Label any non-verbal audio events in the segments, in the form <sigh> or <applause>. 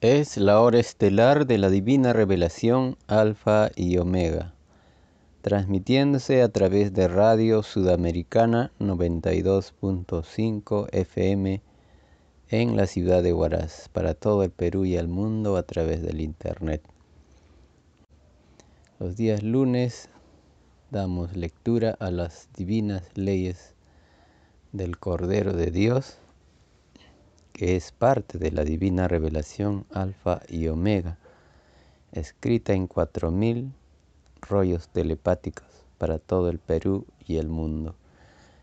Es la hora estelar de la divina revelación Alfa y Omega, transmitiéndose a través de Radio Sudamericana 92.5 FM en la ciudad de Huaraz, para todo el Perú y el mundo a través del Internet. Los días lunes damos lectura a las divinas leyes del Cordero de Dios que es parte de la divina revelación Alfa y Omega, escrita en cuatro mil rollos telepáticos para todo el Perú y el mundo.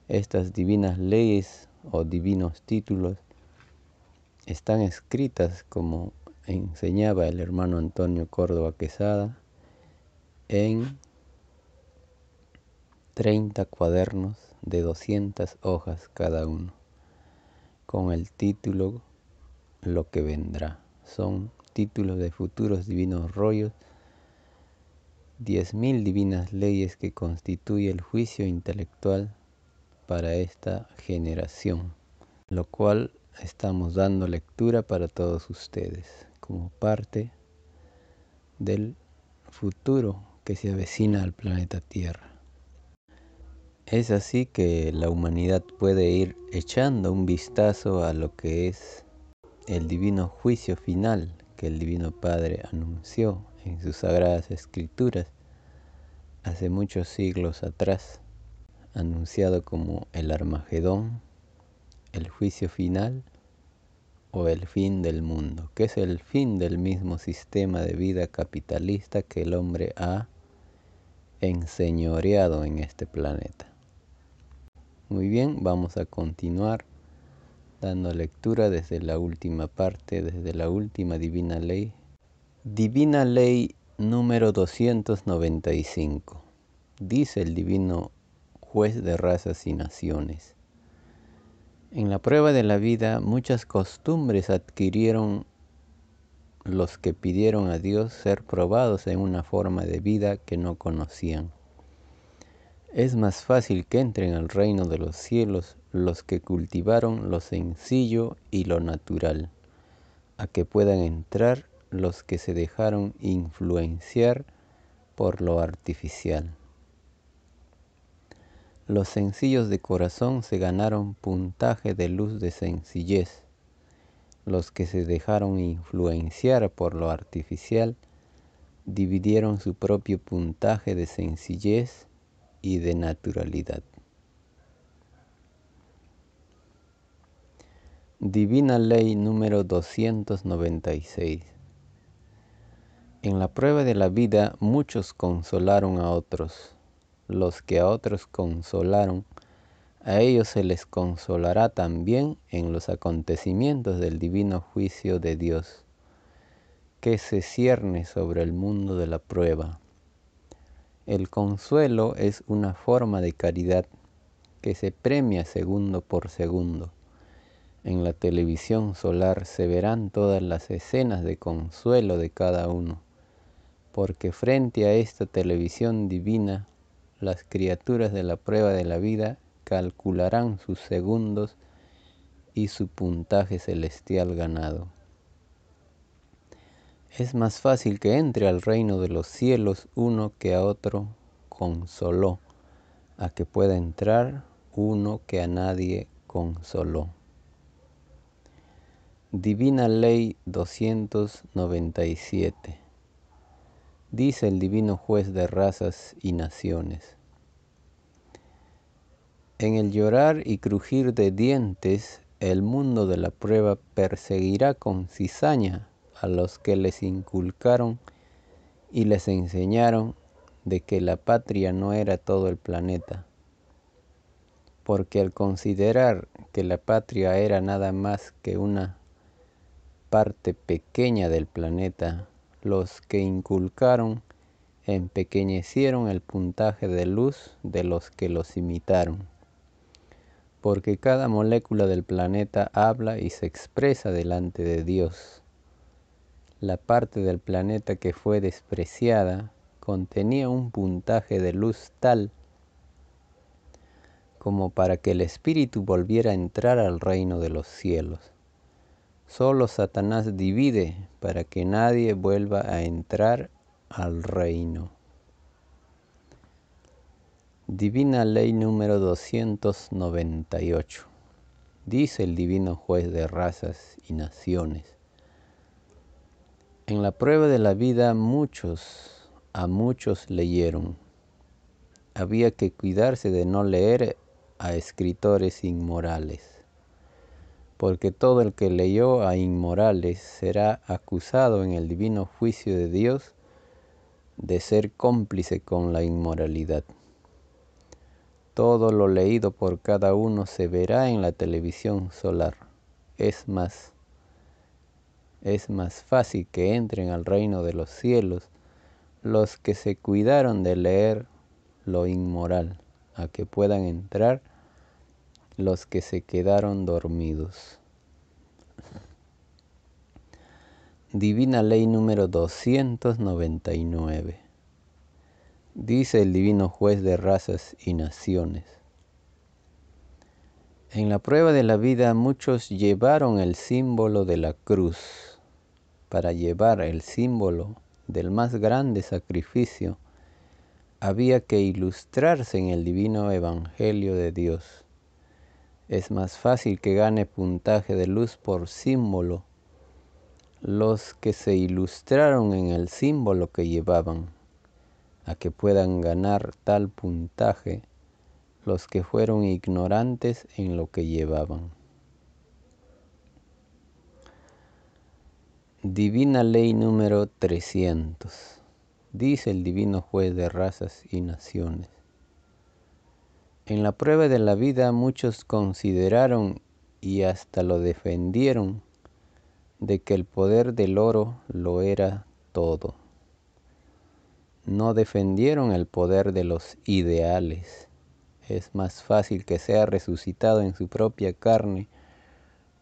Estas divinas leyes o divinos títulos están escritas como enseñaba el hermano Antonio Córdoba Quesada en 30 cuadernos de 200 hojas cada uno con el título Lo que vendrá. Son títulos de futuros divinos rollos, diez mil divinas leyes que constituye el juicio intelectual para esta generación, lo cual estamos dando lectura para todos ustedes como parte del futuro que se avecina al planeta Tierra. Es así que la humanidad puede ir echando un vistazo a lo que es el divino juicio final que el Divino Padre anunció en sus sagradas escrituras hace muchos siglos atrás, anunciado como el Armagedón, el juicio final o el fin del mundo, que es el fin del mismo sistema de vida capitalista que el hombre ha enseñoreado en este planeta. Muy bien, vamos a continuar dando lectura desde la última parte, desde la última divina ley. Divina ley número 295. Dice el divino juez de razas y naciones. En la prueba de la vida muchas costumbres adquirieron los que pidieron a Dios ser probados en una forma de vida que no conocían. Es más fácil que entren al reino de los cielos los que cultivaron lo sencillo y lo natural, a que puedan entrar los que se dejaron influenciar por lo artificial. Los sencillos de corazón se ganaron puntaje de luz de sencillez. Los que se dejaron influenciar por lo artificial dividieron su propio puntaje de sencillez y de naturalidad. Divina Ley número 296. En la prueba de la vida muchos consolaron a otros. Los que a otros consolaron, a ellos se les consolará también en los acontecimientos del divino juicio de Dios, que se cierne sobre el mundo de la prueba el consuelo es una forma de caridad que se premia segundo por segundo. En la televisión solar se verán todas las escenas de consuelo de cada uno, porque frente a esta televisión divina, las criaturas de la prueba de la vida calcularán sus segundos y su puntaje celestial ganado. Es más fácil que entre al reino de los cielos uno que a otro consoló, a que pueda entrar uno que a nadie consoló. Divina Ley 297. Dice el divino juez de razas y naciones. En el llorar y crujir de dientes, el mundo de la prueba perseguirá con cizaña a los que les inculcaron y les enseñaron de que la patria no era todo el planeta, porque al considerar que la patria era nada más que una parte pequeña del planeta, los que inculcaron empequeñecieron el puntaje de luz de los que los imitaron, porque cada molécula del planeta habla y se expresa delante de Dios la parte del planeta que fue despreciada contenía un puntaje de luz tal como para que el espíritu volviera a entrar al reino de los cielos. Solo Satanás divide para que nadie vuelva a entrar al reino. Divina Ley número 298. Dice el Divino Juez de razas y naciones. En la prueba de la vida muchos, a muchos leyeron. Había que cuidarse de no leer a escritores inmorales, porque todo el que leyó a inmorales será acusado en el divino juicio de Dios de ser cómplice con la inmoralidad. Todo lo leído por cada uno se verá en la televisión solar. Es más, es más fácil que entren al reino de los cielos los que se cuidaron de leer lo inmoral, a que puedan entrar los que se quedaron dormidos. Divina Ley número 299. Dice el Divino Juez de razas y naciones. En la prueba de la vida muchos llevaron el símbolo de la cruz. Para llevar el símbolo del más grande sacrificio, había que ilustrarse en el divino Evangelio de Dios. Es más fácil que gane puntaje de luz por símbolo los que se ilustraron en el símbolo que llevaban, a que puedan ganar tal puntaje los que fueron ignorantes en lo que llevaban. Divina Ley número 300. Dice el Divino Juez de razas y naciones. En la prueba de la vida muchos consideraron y hasta lo defendieron de que el poder del oro lo era todo. No defendieron el poder de los ideales. Es más fácil que sea resucitado en su propia carne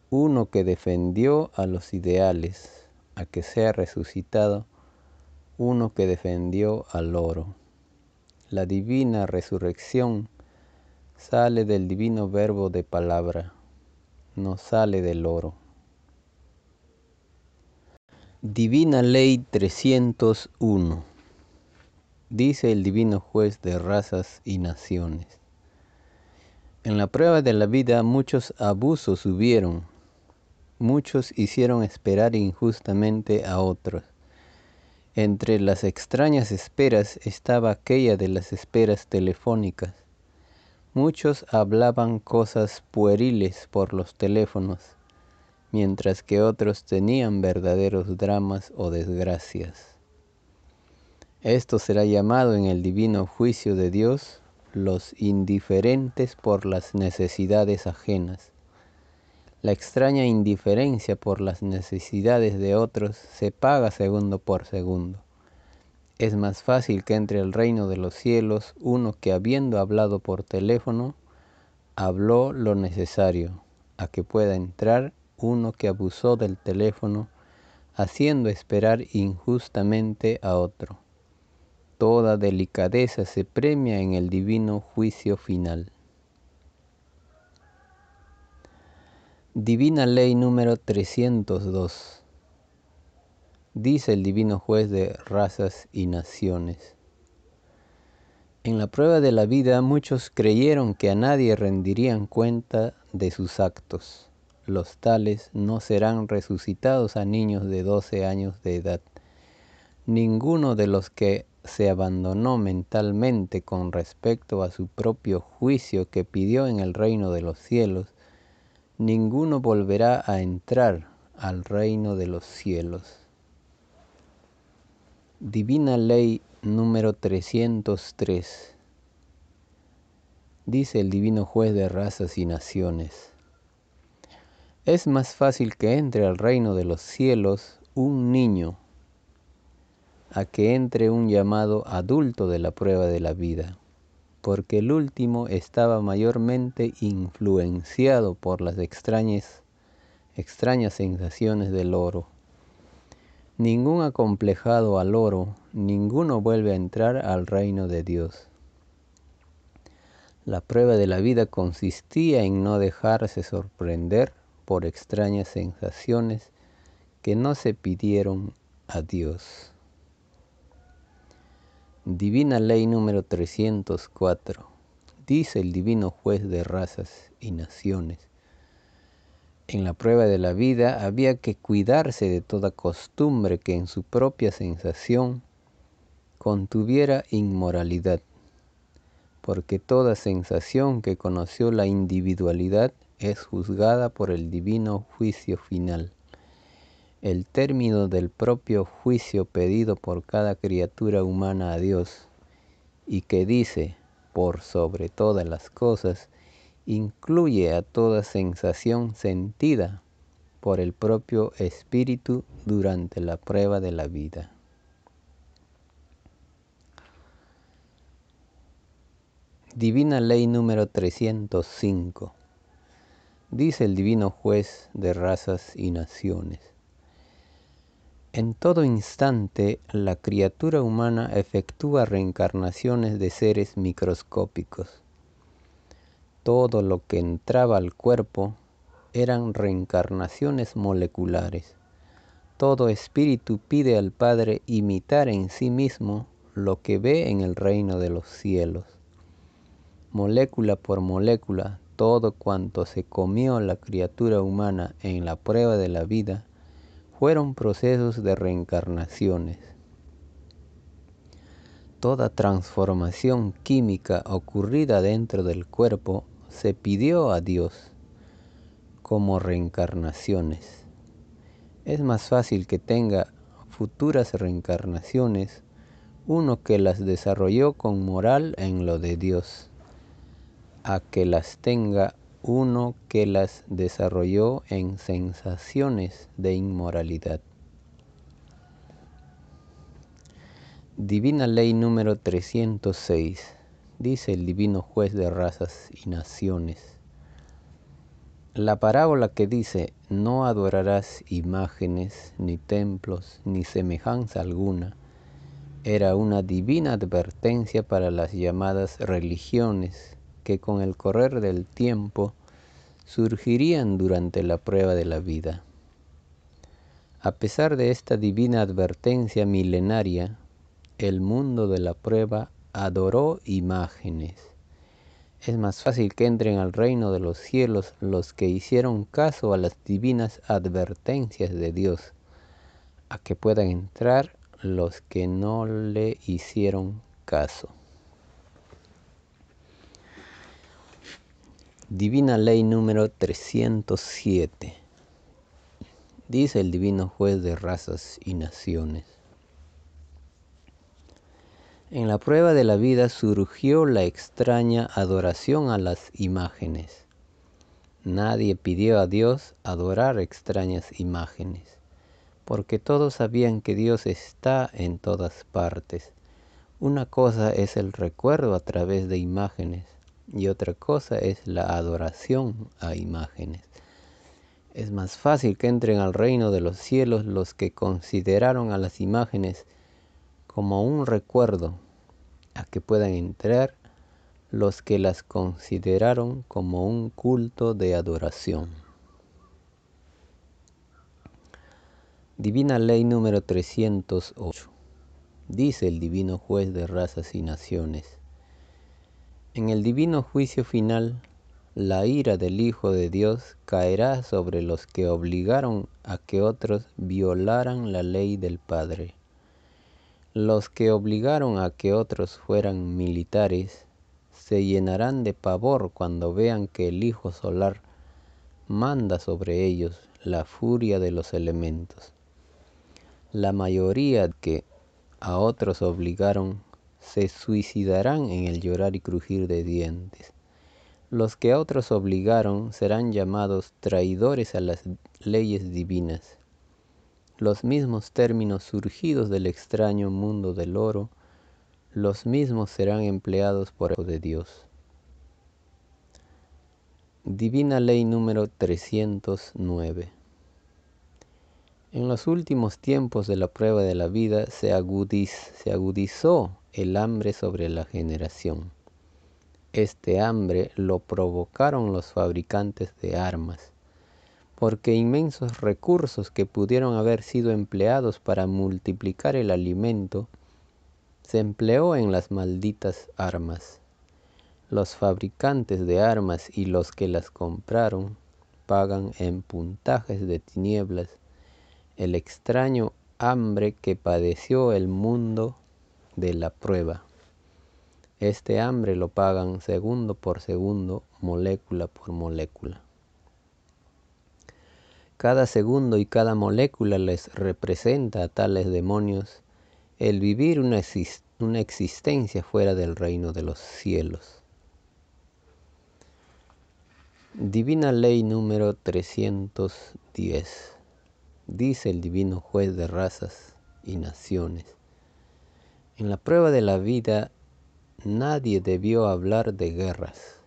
uno que defendió a los ideales, a que sea resucitado uno que defendió al oro. La divina resurrección sale del divino verbo de palabra, no sale del oro. Divina Ley 301. Dice el Divino Juez de razas y naciones. En la prueba de la vida muchos abusos hubieron, muchos hicieron esperar injustamente a otros. Entre las extrañas esperas estaba aquella de las esperas telefónicas. Muchos hablaban cosas pueriles por los teléfonos mientras que otros tenían verdaderos dramas o desgracias. Esto será llamado en el divino juicio de Dios los indiferentes por las necesidades ajenas. La extraña indiferencia por las necesidades de otros se paga segundo por segundo. Es más fácil que entre al reino de los cielos uno que habiendo hablado por teléfono, habló lo necesario, a que pueda entrar uno que abusó del teléfono haciendo esperar injustamente a otro. Toda delicadeza se premia en el divino juicio final. Divina Ley número 302. Dice el divino juez de razas y naciones. En la prueba de la vida muchos creyeron que a nadie rendirían cuenta de sus actos los tales no serán resucitados a niños de 12 años de edad. Ninguno de los que se abandonó mentalmente con respecto a su propio juicio que pidió en el reino de los cielos, ninguno volverá a entrar al reino de los cielos. Divina Ley número 303. Dice el Divino Juez de razas y naciones. Es más fácil que entre al reino de los cielos un niño a que entre un llamado adulto de la prueba de la vida, porque el último estaba mayormente influenciado por las extrañas, extrañas sensaciones del oro. Ningún acomplejado al oro, ninguno vuelve a entrar al reino de Dios. La prueba de la vida consistía en no dejarse sorprender por extrañas sensaciones que no se pidieron a Dios. Divina Ley número 304. Dice el divino juez de razas y naciones. En la prueba de la vida había que cuidarse de toda costumbre que en su propia sensación contuviera inmoralidad, porque toda sensación que conoció la individualidad es juzgada por el divino juicio final el término del propio juicio pedido por cada criatura humana a Dios y que dice, por sobre todas las cosas, incluye a toda sensación sentida por el propio espíritu durante la prueba de la vida. Divina Ley número 305. Dice el Divino Juez de razas y naciones. En todo instante, la criatura humana efectúa reencarnaciones de seres microscópicos. Todo lo que entraba al cuerpo eran reencarnaciones moleculares. Todo espíritu pide al Padre imitar en sí mismo lo que ve en el reino de los cielos. Molécula por molécula, todo cuanto se comió la criatura humana en la prueba de la vida, fueron procesos de reencarnaciones. Toda transformación química ocurrida dentro del cuerpo se pidió a Dios como reencarnaciones. Es más fácil que tenga futuras reencarnaciones uno que las desarrolló con moral en lo de Dios, a que las tenga uno que las desarrolló en sensaciones de inmoralidad. Divina Ley número 306, dice el Divino Juez de Razas y Naciones. La parábola que dice, no adorarás imágenes, ni templos, ni semejanza alguna, era una divina advertencia para las llamadas religiones que con el correr del tiempo surgirían durante la prueba de la vida. A pesar de esta divina advertencia milenaria, el mundo de la prueba adoró imágenes. Es más fácil que entren al reino de los cielos los que hicieron caso a las divinas advertencias de Dios, a que puedan entrar los que no le hicieron caso. Divina Ley número 307. Dice el Divino Juez de Razas y Naciones. En la prueba de la vida surgió la extraña adoración a las imágenes. Nadie pidió a Dios adorar extrañas imágenes, porque todos sabían que Dios está en todas partes. Una cosa es el recuerdo a través de imágenes y otra cosa es la adoración a imágenes. Es más fácil que entren al reino de los cielos los que consideraron a las imágenes como un recuerdo, a que puedan entrar los que las consideraron como un culto de adoración. Divina Ley número 308. Dice el Divino Juez de Razas y Naciones. En el divino juicio final, la ira del Hijo de Dios caerá sobre los que obligaron a que otros violaran la ley del Padre. Los que obligaron a que otros fueran militares se llenarán de pavor cuando vean que el Hijo Solar manda sobre ellos la furia de los elementos. La mayoría que a otros obligaron se suicidarán en el llorar y crujir de dientes. Los que a otros obligaron serán llamados traidores a las leyes divinas. Los mismos términos surgidos del extraño mundo del oro, los mismos serán empleados por el de Dios. Divina Ley número 309. En los últimos tiempos de la prueba de la vida se, se agudizó el hambre sobre la generación. Este hambre lo provocaron los fabricantes de armas, porque inmensos recursos que pudieron haber sido empleados para multiplicar el alimento, se empleó en las malditas armas. Los fabricantes de armas y los que las compraron pagan en puntajes de tinieblas el extraño hambre que padeció el mundo de la prueba. Este hambre lo pagan segundo por segundo, molécula por molécula. Cada segundo y cada molécula les representa a tales demonios el vivir una, existencia fuera del reino de los cielos. Divina Ley número 310 dice el divino juez de razas y naciones. En la prueba de la vida nadie debió hablar de guerras,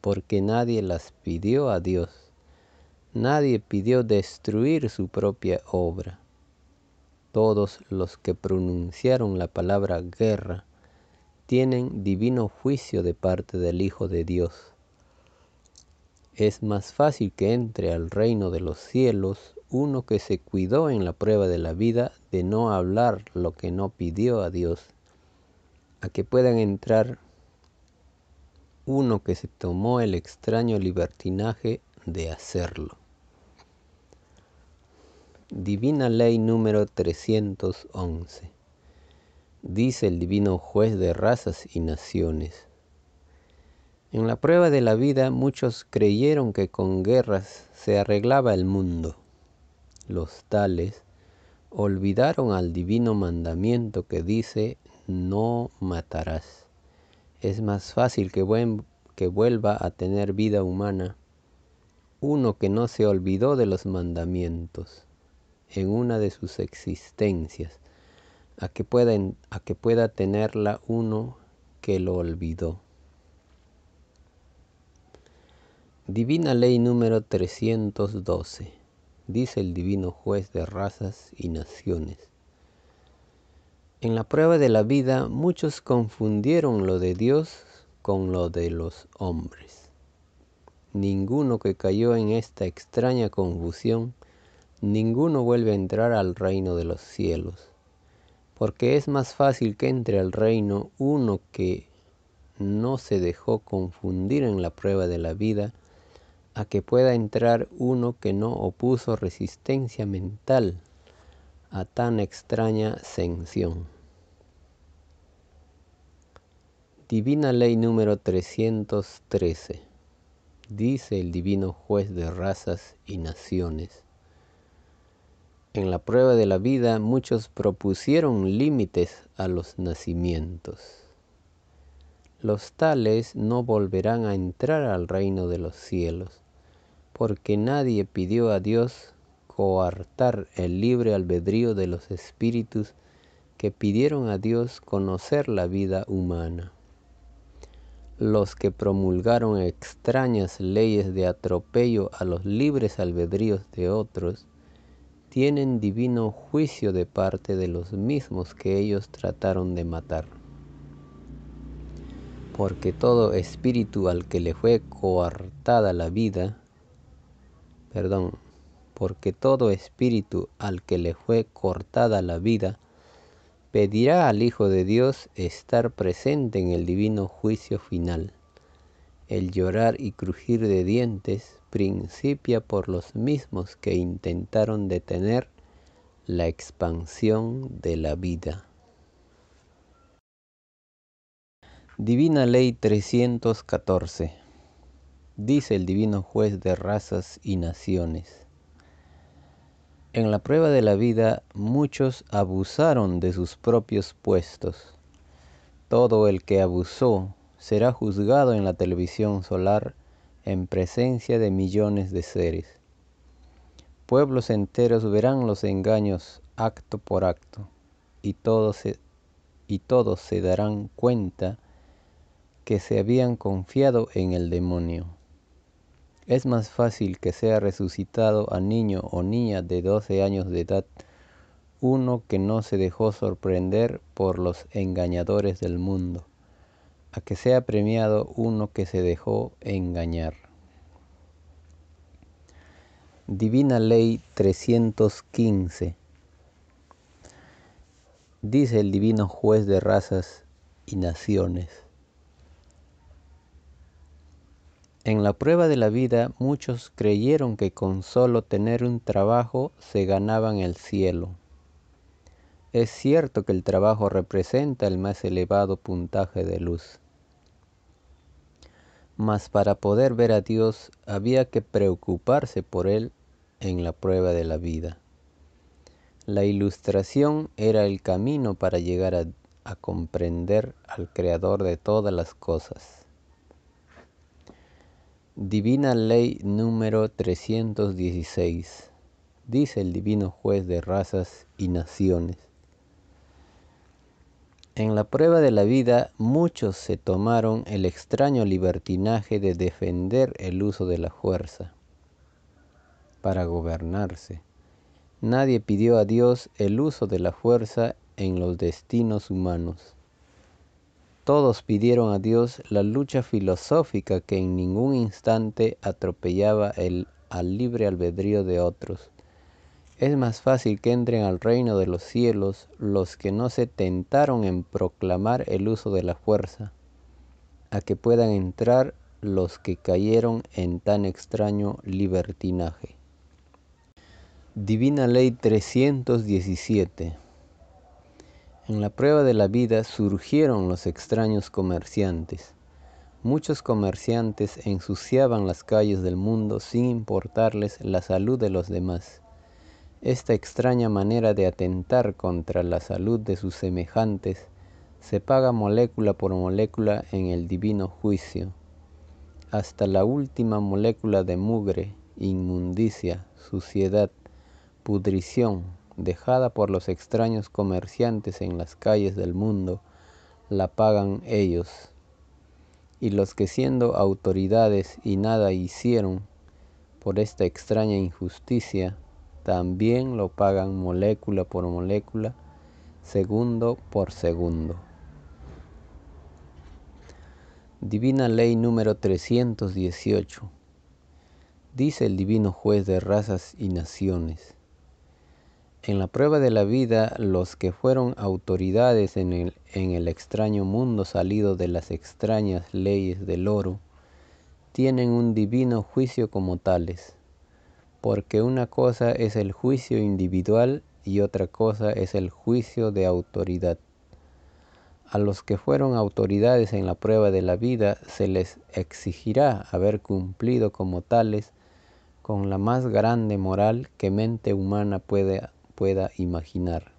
porque nadie las pidió a Dios. Nadie pidió destruir su propia obra. Todos los que pronunciaron la palabra guerra tienen divino juicio de parte del Hijo de Dios. Es más fácil que entre al reino de los cielos uno que se cuidó en la prueba de la vida de no hablar lo que no pidió a Dios, a que puedan entrar uno que se tomó el extraño libertinaje de hacerlo. Divina Ley número 311. Dice el divino juez de razas y naciones. En la prueba de la vida muchos creyeron que con guerras se arreglaba el mundo los tales olvidaron al divino mandamiento que dice no matarás. Es más fácil que, que vuelva a tener vida humana uno que no se olvidó de los mandamientos en una de sus existencias, a que pueda, a que pueda tenerla uno que lo olvidó. Divina Ley número 312 dice el divino juez de razas y naciones. En la prueba de la vida muchos confundieron lo de Dios con lo de los hombres. Ninguno que cayó en esta extraña confusión, ninguno vuelve a entrar al reino de los cielos, porque es más fácil que entre al reino uno que no se dejó confundir en la prueba de la vida a que pueda entrar uno que no opuso resistencia mental a tan extraña sensión. Divina Ley número 313. Dice el divino juez de razas y naciones. En la prueba de la vida muchos propusieron límites a los nacimientos. Los tales no volverán a entrar al reino de los cielos porque nadie pidió a Dios coartar el libre albedrío de los espíritus que pidieron a Dios conocer la vida humana. Los que promulgaron extrañas leyes de atropello a los libres albedríos de otros, tienen divino juicio de parte de los mismos que ellos trataron de matar. Porque todo espíritu al que le fue coartada la vida, perdón, porque todo espíritu al que le fue cortada la vida, pedirá al Hijo de Dios estar presente en el divino juicio final. El llorar y crujir de dientes principia por los mismos que intentaron detener la expansión de la vida. Divina Ley 314 dice el divino juez de razas y naciones. En la prueba de la vida muchos abusaron de sus propios puestos. Todo el que abusó será juzgado en la televisión solar en presencia de millones de seres. Pueblos enteros verán los engaños acto por acto y todos se, y todos se darán cuenta que se habían confiado en el demonio. Es más fácil que sea resucitado a niño o niña de 12 años de edad uno que no se dejó sorprender por los engañadores del mundo, a que sea premiado uno que se dejó engañar. Divina Ley 315. Dice el divino juez de razas y naciones. En la prueba de la vida muchos creyeron que con solo tener un trabajo se ganaban el cielo. Es cierto que el trabajo representa el más elevado puntaje de luz. Mas para poder ver a Dios había que preocuparse por Él en la prueba de la vida. La ilustración era el camino para llegar a, a, comprender al Creador de todas las cosas. Divina Ley número 316. Dice el Divino Juez de razas y naciones. En la prueba de la vida muchos se tomaron el extraño libertinaje de defender el uso de la fuerza para gobernarse. Nadie pidió a Dios el uso de la fuerza en los destinos humanos. Todos pidieron a Dios la lucha filosófica que en ningún instante atropellaba el, al libre albedrío de otros. Es más fácil que entren al reino de los cielos los que no se tentaron en proclamar el uso de la fuerza, a que puedan entrar los que cayeron en tan extraño libertinaje. Divina Ley 317 En la prueba de la vida surgieron los extraños comerciantes. Muchos comerciantes ensuciaban las calles del mundo sin importarles la salud de los demás. Esta extraña manera de atentar contra la salud de sus semejantes se paga molécula por molécula en el divino juicio, hasta la última molécula de mugre, inmundicia, suciedad, pudrición dejada por los extraños comerciantes en las calles del mundo, la pagan ellos. Y los que siendo autoridades y nada hicieron por esta extraña injusticia, también lo pagan molécula por molécula, segundo por segundo. Divina Ley número 318. Dice el Divino Juez de razas y naciones. En la prueba de la vida, los que fueron autoridades en el, en el extraño mundo salido de las extrañas leyes del oro, tienen un divino juicio como tales, porque una cosa es el juicio individual y otra cosa es el juicio de autoridad. A los que fueron autoridades en la prueba de la vida se les exigirá haber cumplido como tales con la más grande moral que mente humana puede pueda imaginar.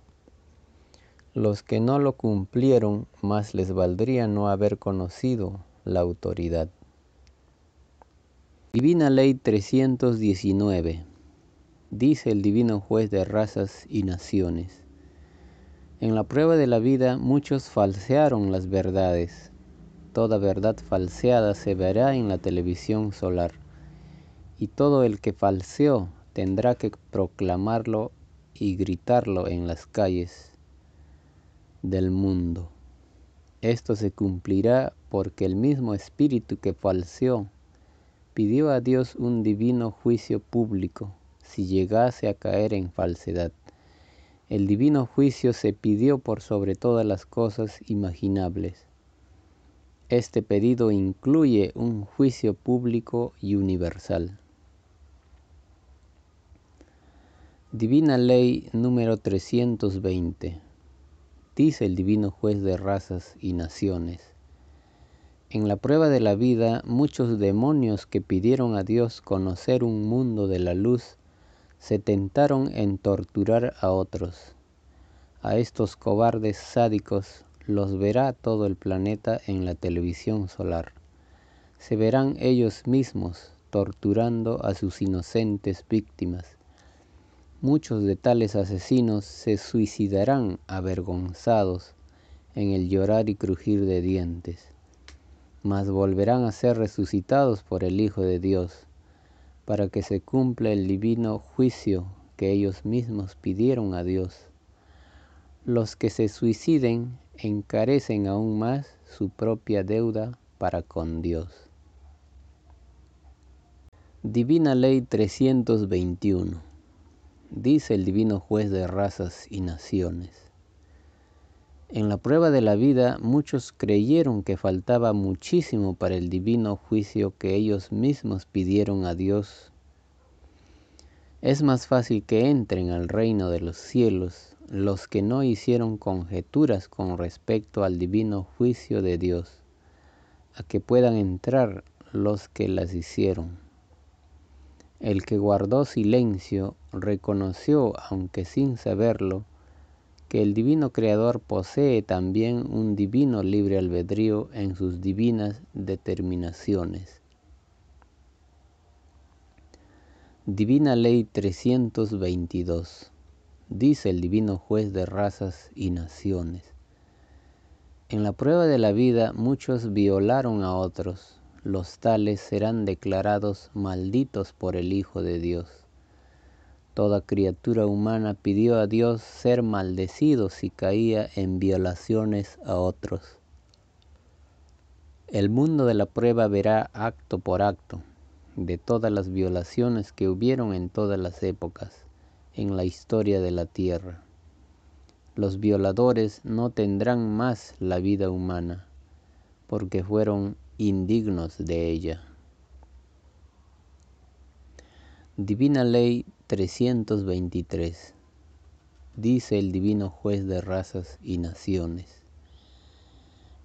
Los que no lo cumplieron, más les valdría no haber conocido la autoridad. Divina Ley 319. Dice el Divino Juez de razas y naciones. En la prueba de la vida muchos falsearon las verdades. Toda verdad falseada se verá en la televisión solar. Y todo el que falseó tendrá que proclamarlo y gritarlo en las calles del mundo. Esto se cumplirá porque el mismo espíritu que falseó pidió a Dios un divino juicio público si llegase a caer en falsedad. El divino juicio se pidió por sobre todas las cosas imaginables. Este pedido incluye un juicio público y universal. Divina Ley número 320. Dice el Divino Juez de razas y naciones. En la prueba de la vida, muchos demonios que pidieron a Dios conocer un mundo de la luz se tentaron en torturar a otros. A estos cobardes sádicos los verá todo el planeta en la televisión solar. Se verán ellos mismos torturando a sus inocentes víctimas Muchos de tales asesinos se suicidarán avergonzados en el llorar y crujir de dientes, mas volverán a ser resucitados por el Hijo de Dios, para que se cumpla el divino juicio que ellos mismos pidieron a Dios. Los que se suiciden encarecen aún más su propia deuda para con Dios. Divina Ley 321. Dice el Divino Juez de razas y naciones. En la prueba de la vida muchos creyeron que faltaba muchísimo para el divino juicio que ellos mismos pidieron a Dios. Es más fácil que entren al reino de los cielos los que no hicieron conjeturas con respecto al divino juicio de Dios, a que puedan entrar los que las hicieron. El que guardó silencio reconoció, aunque sin saberlo, que el divino creador posee también un divino libre albedrío en sus divinas determinaciones. Divina Ley 322 Dice el divino juez de razas y naciones. En la prueba de la vida muchos violaron a otros, los tales serán declarados malditos por el Hijo de Dios. Toda criatura humana pidió a Dios ser maldecido si caía en violaciones a otros. El mundo de la prueba verá acto por acto de todas las violaciones que hubieron en todas las épocas en la historia de la tierra. Los violadores no tendrán más la vida humana porque fueron indignos de ella. Divina Ley 323 Dice el Divino Juez de razas y naciones.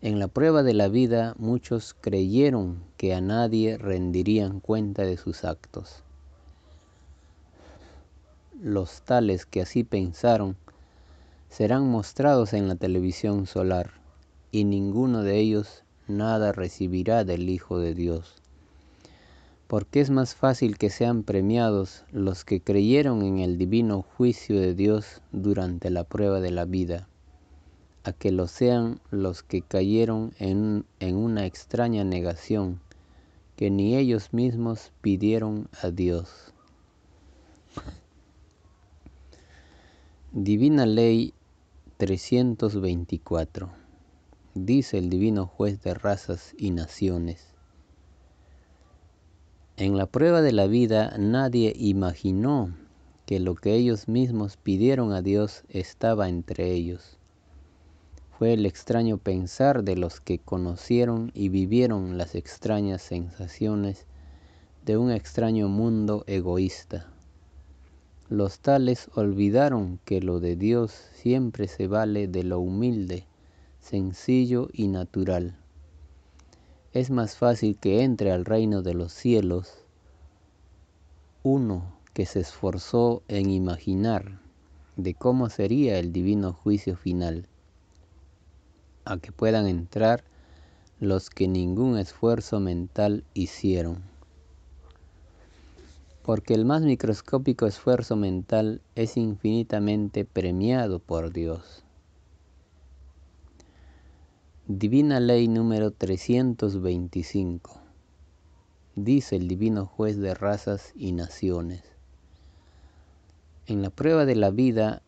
En la prueba de la vida muchos creyeron que a nadie rendirían cuenta de sus actos. Los tales que así pensaron serán mostrados en la televisión solar y ninguno de ellos nada recibirá del Hijo de Dios. Porque es más fácil que sean premiados los que creyeron en el divino juicio de Dios durante la prueba de la vida, a que lo sean los que cayeron en, en una extraña negación que ni ellos mismos pidieron a Dios. Divina Ley 324 dice el divino juez de razas y naciones. En la prueba de la vida nadie imaginó que lo que ellos mismos pidieron a Dios estaba entre ellos. Fue el extraño pensar de los que conocieron y vivieron las extrañas sensaciones de un extraño mundo egoísta. Los tales olvidaron que lo de Dios siempre se vale de lo humilde sencillo y natural. Es más fácil que entre al reino de los cielos uno que se esforzó en imaginar de cómo sería el divino juicio final, a que puedan entrar los que ningún esfuerzo mental hicieron. Porque el más microscópico esfuerzo mental es infinitamente premiado por Dios. Divina Ley número 325. Dice el Divino Juez de razas y naciones. En la prueba de la vida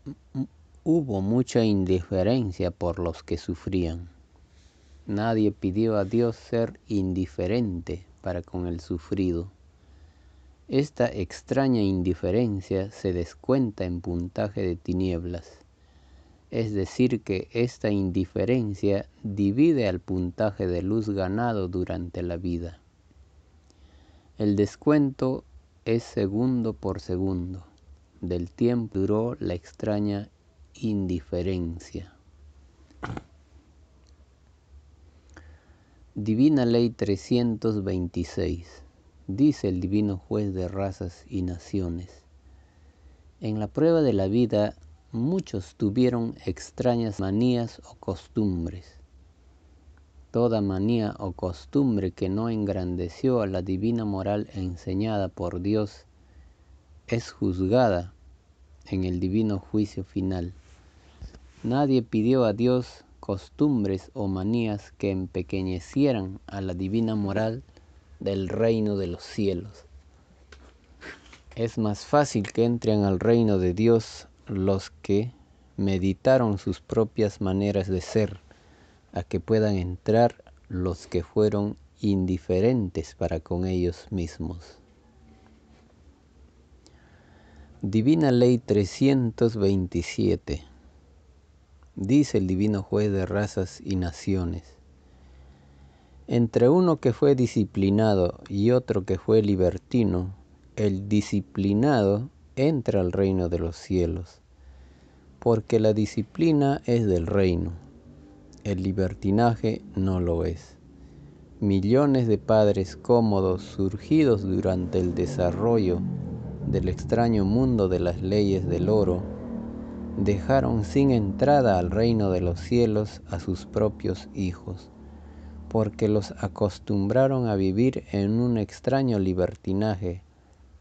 hubo mucha indiferencia por los que sufrían. Nadie pidió a Dios ser indiferente para con el sufrido. Esta extraña indiferencia se descuenta en puntaje de tinieblas es decir que esta indiferencia divide al puntaje de luz ganado durante la vida. El descuento es segundo por segundo. Del tiempo duró la extraña indiferencia. Divina Ley 326. Dice el Divino Juez de razas y naciones. En la prueba de la vida muchos tuvieron extrañas manías o costumbres. Toda manía o costumbre que no engrandeció a la divina moral enseñada por Dios es juzgada en el divino juicio final. Nadie pidió a Dios costumbres o manías que empequeñecieran a la divina moral del reino de los cielos. Es más fácil que entren al reino de Dios los que meditaron sus propias maneras de ser, a que puedan entrar los que fueron indiferentes para con ellos mismos. Divina Ley 327. Dice el Divino Juez de razas y naciones. Entre uno que fue disciplinado y otro que fue libertino, el disciplinado entra al reino de los cielos, porque la disciplina es del reino, el libertinaje no lo es. Millones de padres cómodos surgidos durante el desarrollo del extraño mundo de las leyes del oro, dejaron sin entrada al reino de los cielos a sus propios hijos, porque los acostumbraron a vivir en un extraño libertinaje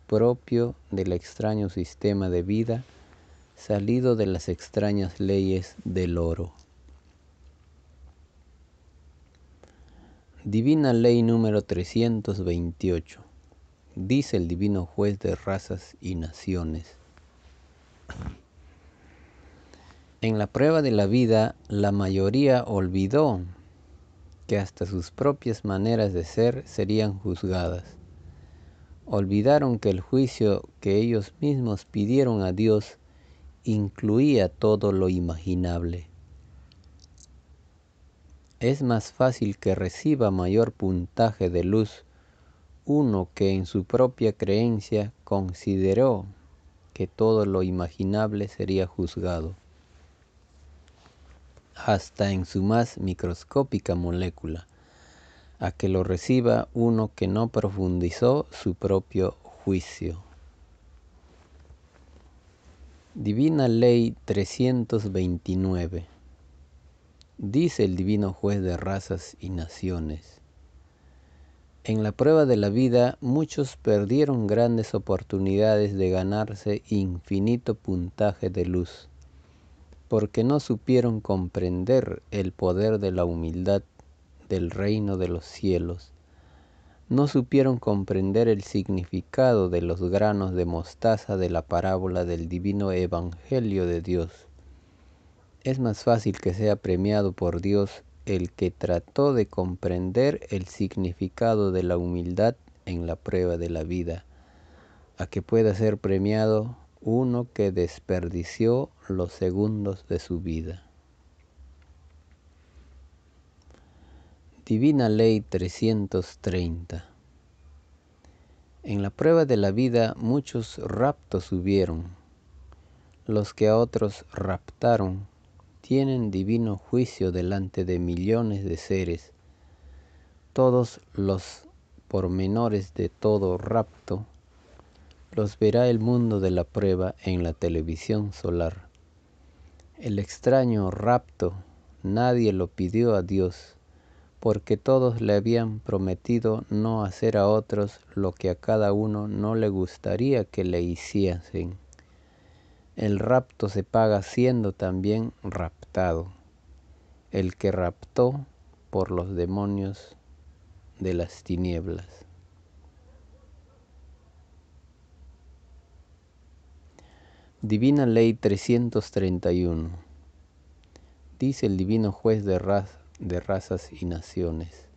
propio del extraño sistema de vida salido de las extrañas leyes del oro. Divina Ley número 328 dice el divino juez de razas y naciones. En la prueba de la vida, la mayoría olvidó que hasta sus propias maneras de ser serían juzgadas. Olvidaron que el juicio que ellos mismos pidieron a Dios incluía todo lo imaginable. Es más fácil que reciba mayor puntaje de luz uno que en su propia creencia consideró que todo lo imaginable sería juzgado, hasta en su más microscópica molécula, a que lo reciba uno que no profundizó su propio juicio. Divina Ley 329 Dice el Divino Juez de Razas y Naciones, en la prueba de la vida muchos perdieron grandes oportunidades de ganarse infinito puntaje de luz, porque no supieron comprender el poder de la humildad del reino de los cielos, no supieron comprender el significado de los granos de mostaza de la parábola del divino Evangelio de Dios. Es más fácil que sea premiado por Dios el que trató de comprender el significado de la humildad en la prueba de la vida, a que pueda ser premiado uno que desperdició los segundos de su vida. Divina Ley 330 En la prueba de la vida muchos raptos hubieron, los que a otros raptaron tienen divino juicio delante de millones de seres. Todos los pormenores de todo rapto los verá el mundo de la prueba en la televisión solar. El extraño rapto nadie lo pidió a Dios, porque todos le habían prometido no hacer a otros lo que a cada uno no le gustaría que le hiciesen. El rapto se paga siendo también raptado, el que raptó por los demonios de las tinieblas. Divina Ley 331. Dice el Divino Juez de, de razas y naciones.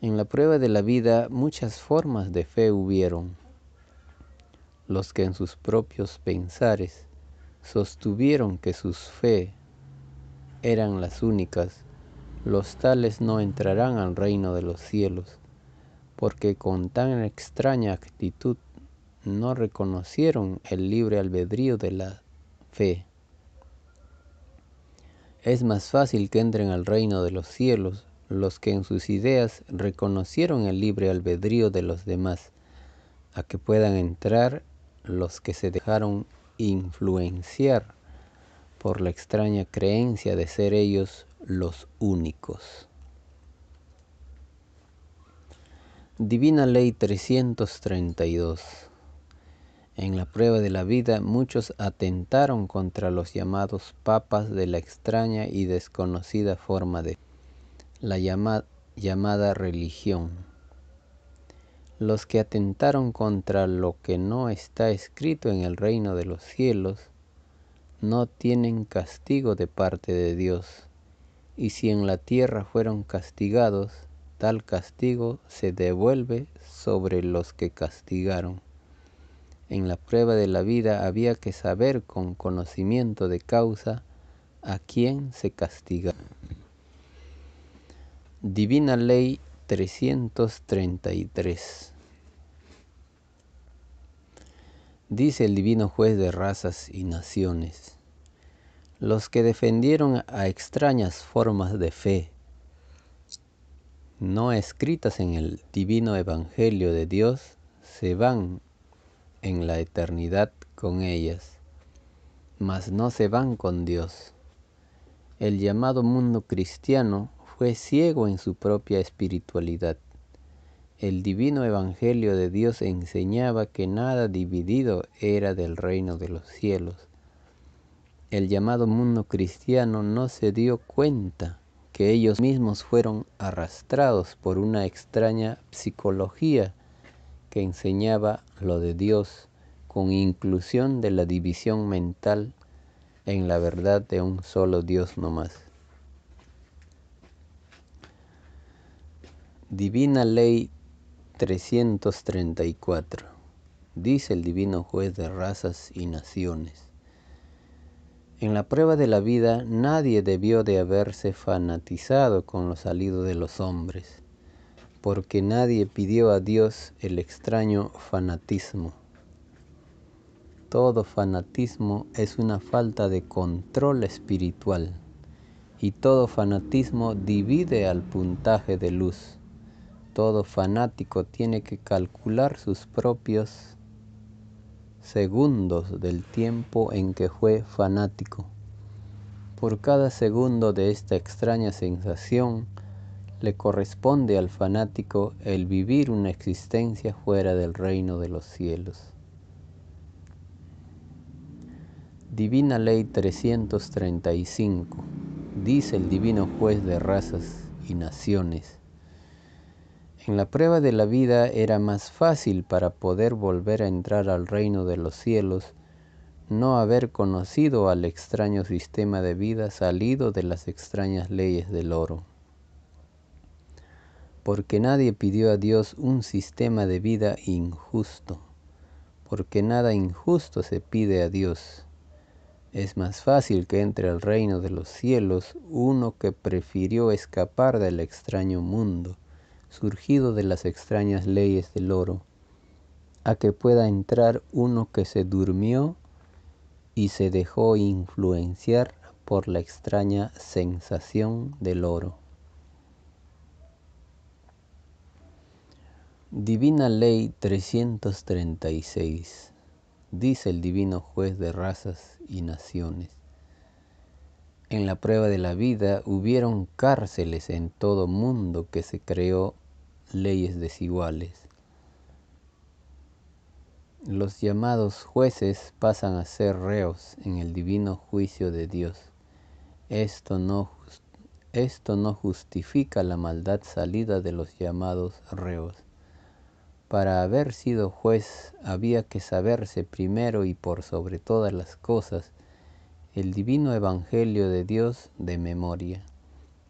En la prueba de la vida muchas formas de fe hubieron los que en sus propios pensares sostuvieron que sus fe eran las únicas, los tales no entrarán al reino de los cielos, porque con tan extraña actitud no reconocieron el libre albedrío de la fe. Es más fácil que entren al reino de los cielos los que en sus ideas reconocieron el libre albedrío de los demás, a que puedan entrar los que se dejaron influenciar por la extraña creencia de ser ellos los únicos. Divina Ley 332. En la prueba de la vida muchos atentaron contra los llamados papas de la extraña y desconocida forma de la llamada religión los que atentaron contra lo que no está escrito en el reino de los cielos, no tienen castigo de parte de Dios, y si en la tierra fueron castigados, tal castigo se devuelve sobre los que castigaron. En la prueba de la vida había que saber con conocimiento de causa a quién se castiga. Divina Ley 333 Dice el divino juez de razas y naciones, los que defendieron a extrañas formas de fe, no escritas en el divino evangelio de Dios, se van en la eternidad con ellas, mas no se van con Dios. El llamado mundo cristiano fue ciego en su propia espiritualidad. El divino evangelio de Dios enseñaba que nada dividido era del reino de los cielos. El llamado mundo cristiano no se dio cuenta que ellos mismos fueron arrastrados por una extraña psicología que enseñaba lo de Dios con inclusión de la división mental en la verdad de un solo Dios no más. Divina Ley 334 Dice el Divino Juez de razas y naciones. En la prueba de la vida nadie debió de haberse fanatizado con lo salido de los hombres porque nadie pidió a Dios el extraño fanatismo. Todo fanatismo es una falta de control espiritual y todo fanatismo divide al puntaje de luz. Todo fanático tiene que calcular sus propios segundos del tiempo en que fue fanático. Por cada segundo de esta extraña sensación, le corresponde al fanático el vivir una existencia fuera del reino de los cielos. Divina Ley 335, dice el Divino Juez de razas y naciones. En la prueba de la vida era más fácil para poder volver a entrar al reino de los cielos no haber conocido al extraño sistema de vida salido de las extrañas leyes del oro porque nadie pidió a Dios un sistema de vida injusto, porque nada injusto se pide a Dios. Es más fácil que entre al reino de los cielos uno que prefirió escapar del extraño mundo, surgido de las extrañas leyes del oro, a que pueda entrar uno que se durmió y se dejó influenciar por la extraña sensación del oro. Divina Ley 336, dice el Divino Juez de razas y naciones. En la prueba de la vida hubieron cárceles en todo mundo que se creó leyes desiguales. Los llamados jueces pasan a ser reos en el divino juicio de Dios. Esto no, esto no justifica la maldad salida de los llamados reos para haber sido juez había que saberse primero y por sobre todas las cosas el divino evangelio de Dios de memoria,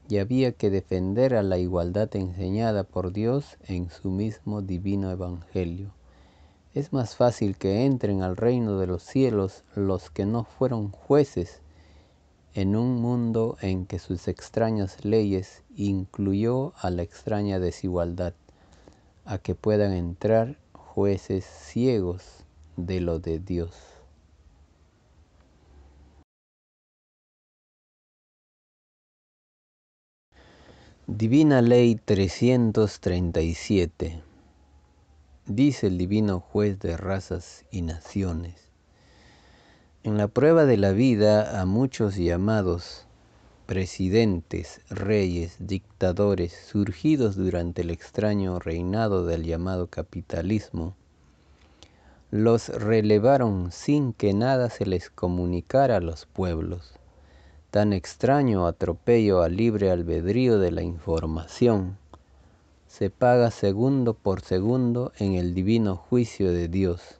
y había que defender a la igualdad enseñada por Dios en su mismo divino evangelio. Es más fácil que entren al reino de los cielos los que no fueron jueces en un mundo en que sus extrañas leyes incluyó a la extraña desigualdad a que puedan entrar jueces ciegos de lo de Dios. Divina Ley 337 Dice el Divino Juez de razas y naciones. En la prueba de la vida a muchos llamados presidentes, reyes, dictadores surgidos durante el extraño reinado del llamado capitalismo, los relevaron sin que nada se les comunicara a los pueblos. Tan extraño atropello al libre albedrío de la información se paga segundo por segundo en el divino juicio de Dios.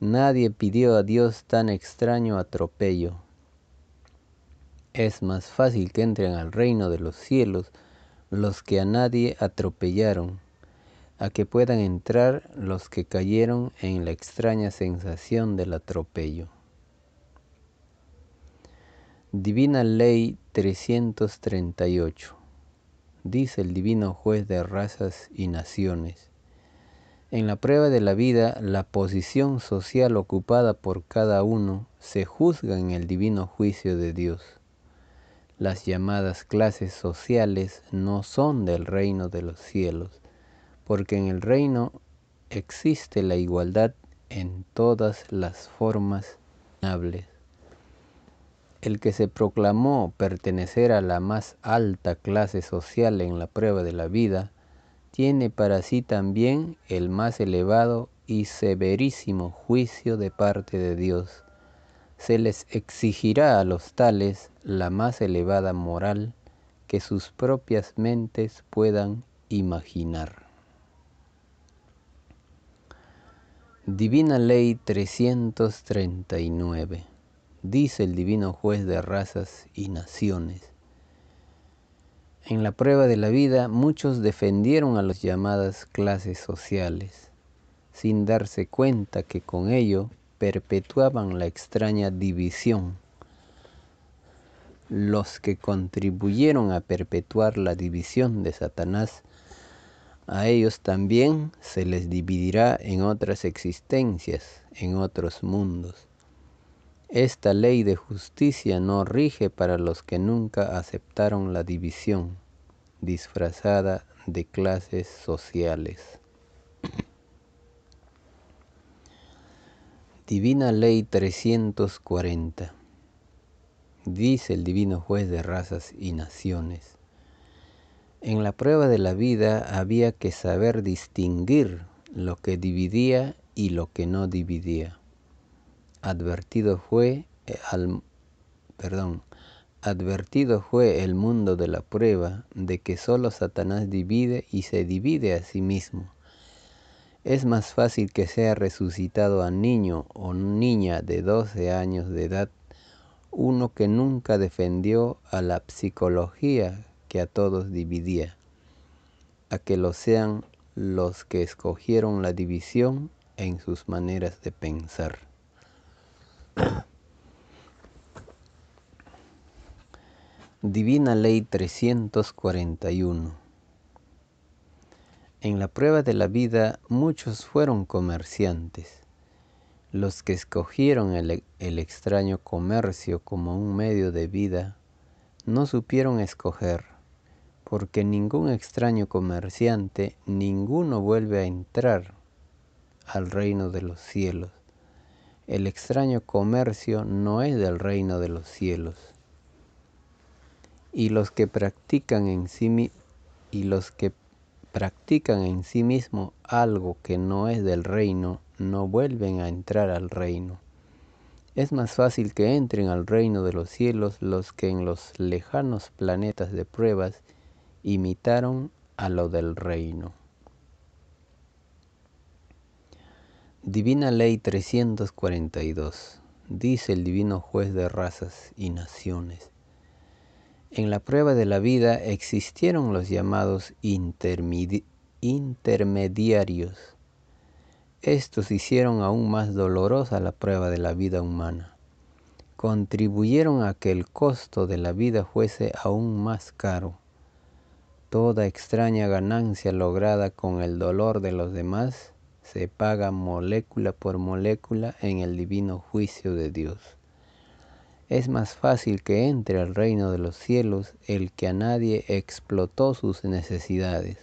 Nadie pidió a Dios tan extraño atropello es más fácil que entren al reino de los cielos los que a nadie atropellaron, a que puedan entrar los que cayeron en la extraña sensación del atropello. Divina Ley 338. Dice el Divino Juez de razas y naciones. En la prueba de la vida, la posición social ocupada por cada uno se juzga en el divino juicio de Dios. Las llamadas clases sociales no son del reino de los cielos, porque en el reino existe la igualdad en todas las formas hables el que se proclamó pertenecer a la más alta clase social en la prueba de la vida, tiene para sí también el más elevado y severísimo juicio de parte de Dios. Se les exigirá a los tales la más elevada moral que sus propias mentes puedan imaginar. Divina Ley 339 dice el divino juez de razas y naciones. En la prueba de la vida muchos defendieron a las llamadas clases sociales, sin darse cuenta que con ello perpetuaban la extraña división. Los que contribuyeron a perpetuar la división de Satanás, a ellos también se les dividirá en otras existencias, en otros mundos. Esta ley de justicia no rige para los que nunca aceptaron la división disfrazada de clases sociales. Divina Ley 340. Dice el Divino Juez de Razas y Naciones. En la prueba de la vida había que saber distinguir lo que dividía y lo que no dividía advertido fue al perdón, advertido fue el mundo de la prueba de que solo Satanás divide y se divide a sí mismo. Es más fácil que sea resucitado a niño o niña de 12 años de edad uno que nunca defendió a la psicología que a todos dividía, a que lo sean los que escogieron la división en sus maneras de pensar. <coughs> Divina Ley 341 En la prueba de la vida muchos fueron comerciantes. Los que escogieron el, extraño comercio como un medio de vida no supieron escoger, porque ningún extraño comerciante, ninguno vuelve a entrar al reino de los cielos el extraño comercio no es del reino de los cielos. Y los que practican en sí y los que practican en sí mismo algo que no es del reino no vuelven a entrar al reino. Es más fácil que entren al reino de los cielos los que en los lejanos planetas de pruebas imitaron a lo del reino. Divina Ley 342. Dice el Divino Juez de razas y naciones. En la prueba de la vida existieron los llamados intermediarios. Estos hicieron aún más dolorosa la prueba de la vida humana. Contribuyeron a que el costo de la vida fuese aún más caro. Toda extraña ganancia lograda con el dolor de los demás se paga molécula por molécula en el divino juicio de Dios. Es más fácil que entre al reino de los cielos el que a nadie explotó sus necesidades,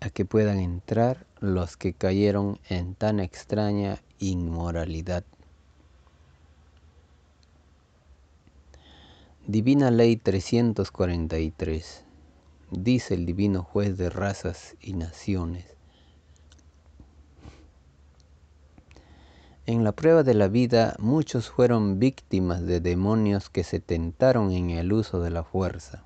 a que puedan entrar los que cayeron en tan extraña inmoralidad. Divina Ley 343. Dice el Divino Juez de razas y naciones En la prueba de la vida muchos fueron víctimas de demonios que se tentaron en el uso de la fuerza.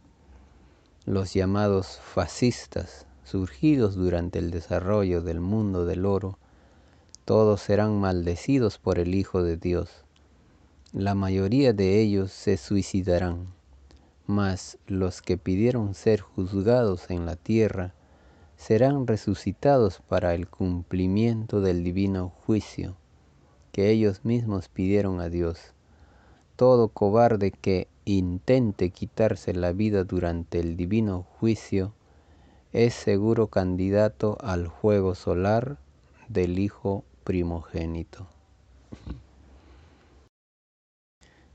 Los llamados fascistas, surgidos durante el desarrollo del mundo del oro, todos serán maldecidos por el Hijo de Dios. La mayoría de ellos se suicidarán, mas los que pidieron ser juzgados en la tierra serán resucitados para el cumplimiento del divino juicio que ellos mismos pidieron a Dios. Todo cobarde que intente quitarse la vida durante el divino juicio es seguro candidato al juego solar del Hijo primogénito.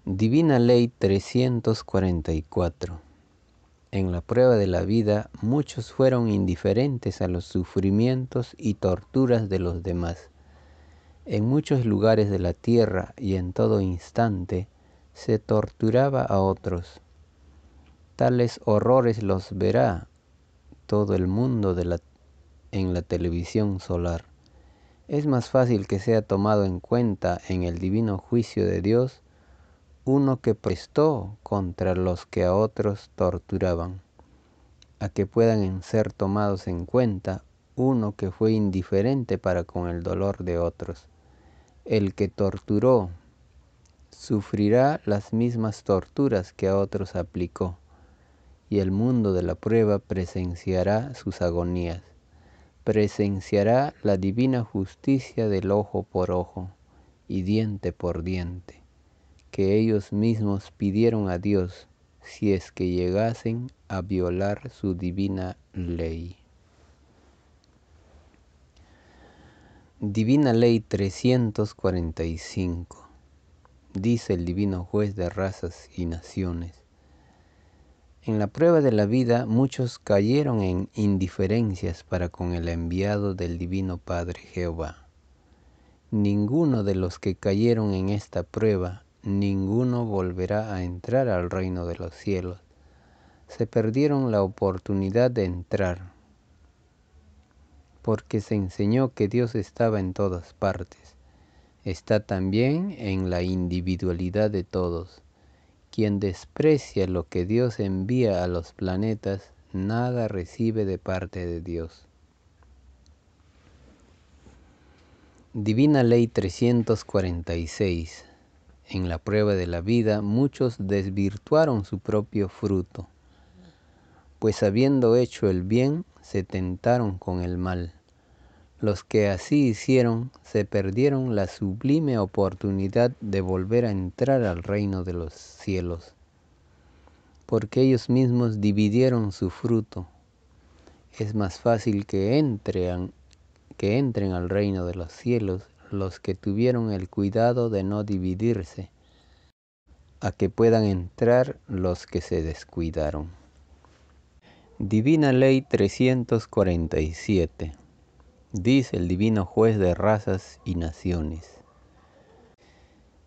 Divina Ley 344 En la prueba de la vida muchos fueron indiferentes a los sufrimientos y torturas de los demás. En muchos lugares de la tierra y en todo instante se torturaba a otros. Tales horrores los verá todo el mundo en la televisión solar. Es más fácil que sea tomado en cuenta en el divino juicio de Dios uno que prestó contra los que a otros torturaban, a que puedan ser tomados en cuenta uno que fue indiferente para con el dolor de otros. El que torturó sufrirá las mismas torturas que a otros aplicó y el mundo de la prueba presenciará sus agonías, presenciará la divina justicia del ojo por ojo y diente por diente, que ellos mismos pidieron a Dios si es que llegasen a violar su divina ley. Divina Ley 345 Dice el Divino Juez de razas y naciones, en la prueba de la vida muchos cayeron en indiferencias para con el enviado del Divino Padre Jehová. Ninguno de los que cayeron en esta prueba, ninguno volverá a entrar al reino de los cielos. Se perdieron la oportunidad de entrar, porque se enseñó que Dios estaba en todas partes. Está también en la individualidad de todos quien desprecia lo que Dios envía a los planetas, nada recibe de parte de Dios. Divina Ley 346. En la prueba de la vida muchos desvirtuaron su propio fruto, pues habiendo hecho el bien, se tentaron con el mal. Los que así hicieron se perdieron la sublime oportunidad de volver a entrar al reino de los cielos, porque ellos mismos dividieron su fruto. Es más fácil que entren, que entren al reino de los cielos los que tuvieron el cuidado de no dividirse, a que puedan entrar los que se descuidaron. Divina Ley 347 dice el divino juez de razas y naciones.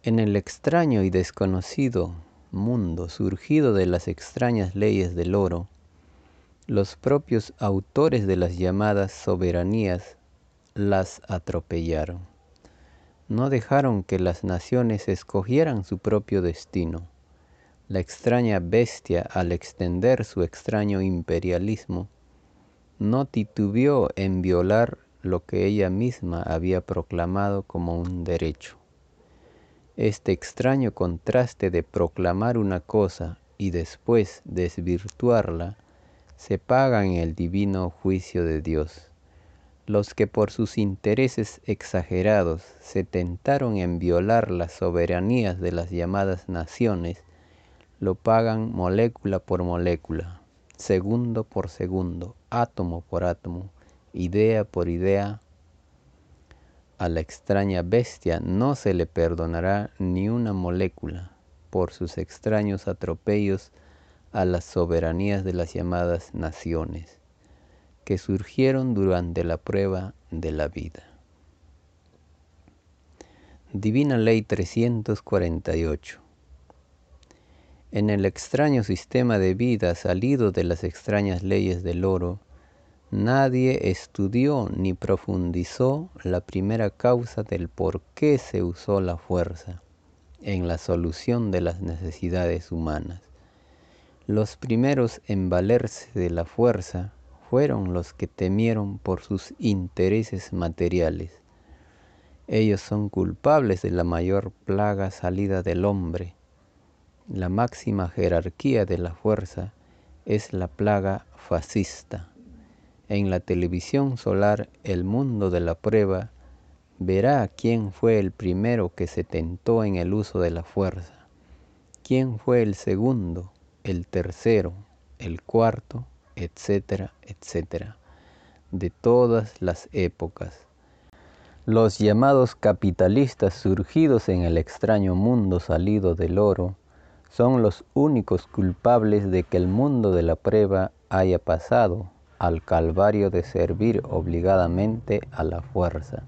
En el extraño y desconocido mundo surgido de las extrañas leyes del oro, los propios autores de las llamadas soberanías las atropellaron. No dejaron que las naciones escogieran su propio destino. La extraña bestia, al extender su extraño imperialismo, no titubeó en violar lo que ella misma había proclamado como un derecho. Este extraño contraste de proclamar una cosa y después desvirtuarla se paga en el divino juicio de Dios. Los que por sus intereses exagerados se tentaron en violar las soberanías de las llamadas naciones, lo pagan molécula por molécula, segundo por segundo, átomo por átomo, idea por idea, a la extraña bestia no se le perdonará ni una molécula por sus extraños atropellos a las soberanías de las llamadas naciones, que surgieron durante la prueba de la vida. Divina Ley 348 En el extraño sistema de vida salido de las extrañas leyes del oro, Nadie estudió ni profundizó la primera causa del por qué se usó la fuerza en la solución de las necesidades humanas. Los primeros en valerse de la fuerza fueron los que temieron por sus intereses materiales. Ellos son culpables de la mayor plaga salida del hombre. La máxima jerarquía de la fuerza es la plaga fascista en la televisión solar El mundo de la prueba, verá quién fue el primero que se tentó en el uso de la fuerza, quién fue el segundo, el tercero, el cuarto, etcétera, etcétera, de todas las épocas. Los llamados capitalistas surgidos en el extraño mundo salido del oro son los únicos culpables de que el mundo de la prueba haya pasado al calvario de servir obligadamente a la fuerza.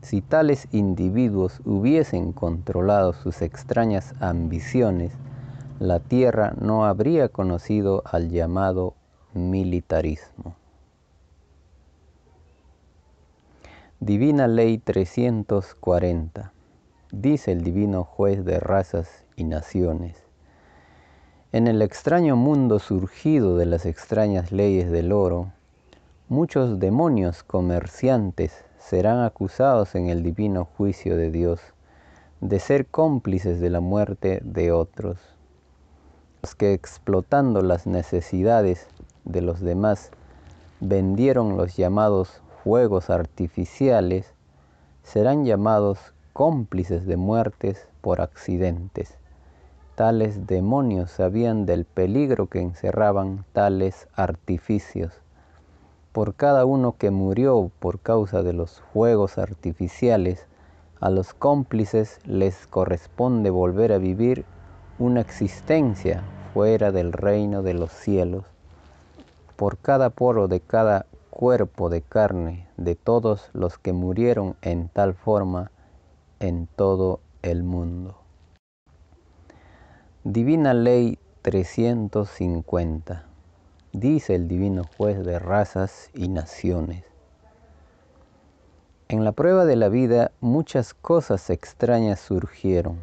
Si tales individuos hubiesen controlado sus extrañas ambiciones, la tierra no habría conocido al llamado militarismo. Divina Ley 340. Dice el divino juez de razas y naciones. En el extraño mundo surgido de las extrañas leyes del oro, muchos demonios comerciantes serán acusados en el divino juicio de Dios de ser cómplices de la muerte de otros, los que explotando las necesidades de los demás vendieron los llamados fuegos artificiales, serán llamados cómplices de muertes por accidentes. Tales demonios sabían del peligro que encerraban tales artificios por cada uno que murió por causa de los fuegos artificiales, a los cómplices les corresponde volver a vivir una existencia fuera del reino de los cielos. Por cada poro de cada cuerpo de carne de todos los que murieron en tal forma en todo el mundo. Divina Ley 350 dice el divino juez de razas y naciones. En la prueba de la vida muchas cosas extrañas surgieron.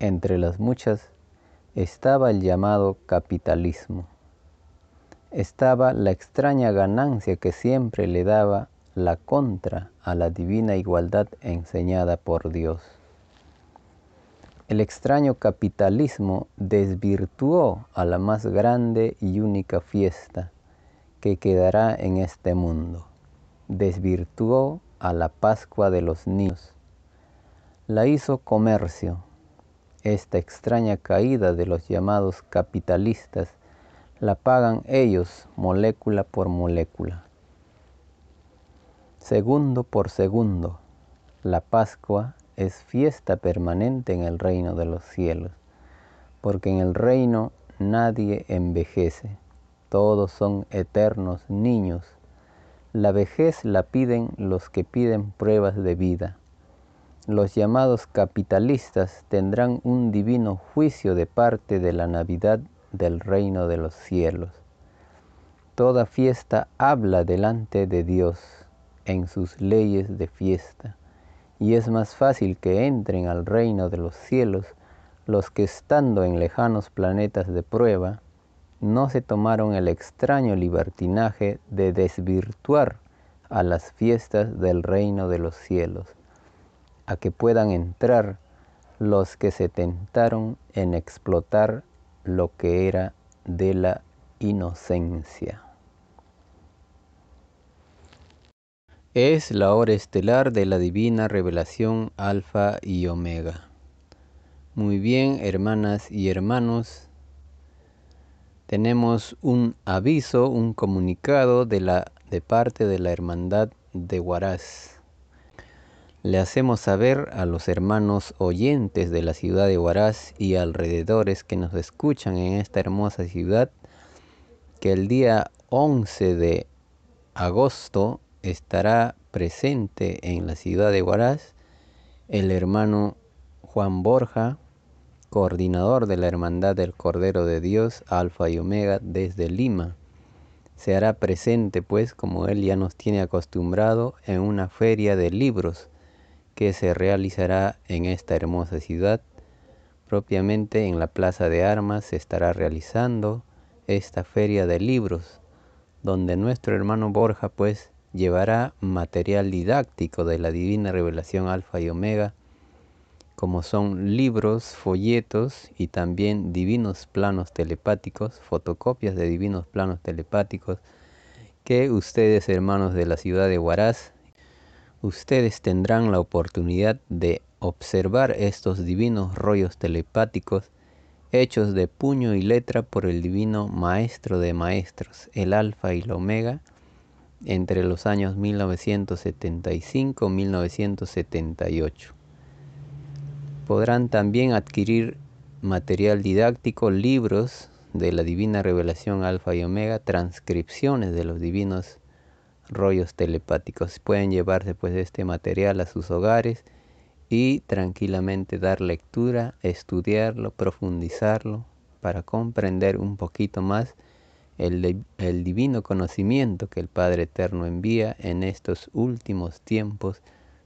Entre las muchas estaba el llamado capitalismo. Estaba la extraña ganancia que siempre le daba la contra a la divina igualdad enseñada por Dios el extraño capitalismo desvirtuó a la más grande y única fiesta que quedará en este mundo. Desvirtuó a la Pascua de los niños. La hizo comercio. Esta extraña caída de los llamados capitalistas la pagan ellos molécula por molécula. Segundo por segundo, la Pascua es fiesta permanente en el reino de los cielos, porque en el reino nadie envejece, todos son eternos niños. La vejez la piden los que piden pruebas de vida. Los llamados capitalistas tendrán un divino juicio de parte de la Navidad del reino de los cielos. Toda fiesta habla delante de Dios en sus leyes de fiesta y es más fácil que entren al reino de los cielos los que estando en lejanos planetas de prueba, no se tomaron el extraño libertinaje de desvirtuar a las fiestas del reino de los cielos, a que puedan entrar los que se tentaron en explotar lo que era de la inocencia. Es la hora estelar de la divina revelación alfa y omega. Muy bien, hermanas y hermanos, tenemos un aviso, un comunicado de, la, de parte de la Hermandad de Huaraz. Le hacemos saber a los hermanos oyentes de la ciudad de Huaraz y alrededores que nos escuchan en esta hermosa ciudad que el día 11 de agosto estará presente en la ciudad de Huaraz el hermano Juan Borja, coordinador de la Hermandad del Cordero de Dios, Alfa y Omega, desde Lima. Se hará presente, pues, como él ya nos tiene acostumbrado, en una feria de libros que se realizará en esta hermosa ciudad. Propiamente en la Plaza de Armas se estará realizando esta feria de libros, donde nuestro hermano Borja, pues, llevará material didáctico de la divina revelación alfa y omega, como son libros, folletos y también divinos planos telepáticos, fotocopias de divinos planos telepáticos, que ustedes hermanos de la ciudad de Huaraz, ustedes tendrán la oportunidad de observar estos divinos rollos telepáticos hechos de puño y letra por el divino maestro de maestros, el alfa y el omega, entre los años 1975-1978. Podrán también adquirir material didáctico, libros de la divina revelación alfa y omega, transcripciones de los divinos rollos telepáticos. Pueden llevarse pues este material a sus hogares y tranquilamente dar lectura, estudiarlo, profundizarlo para comprender un poquito más el, divino conocimiento que el Padre Eterno envía en estos últimos tiempos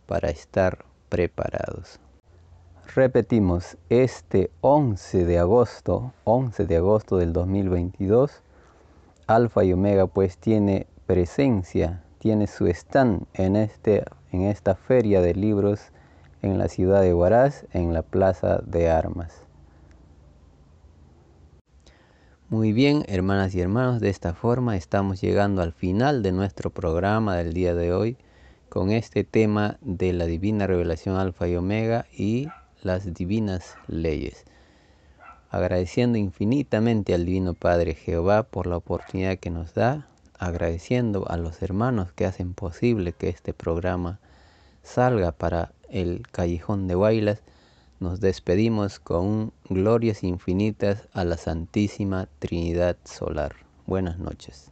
para estar preparados. Repetimos, este 11 de agosto, 11 de agosto del 2022, Alfa y Omega pues tiene presencia, tiene su stand en, este, en esta feria de libros en la ciudad de Huaraz, en la Plaza de Armas. Muy bien, hermanas y hermanos, de esta forma estamos llegando al final de nuestro programa del día de hoy con este tema de la divina revelación alfa y omega y las divinas leyes. Agradeciendo infinitamente al Divino Padre Jehová por la oportunidad que nos da, agradeciendo a los hermanos que hacen posible que este programa salga para el callejón de Guaylas, nos despedimos con glorias infinitas a la Santísima Trinidad Solar. Buenas noches.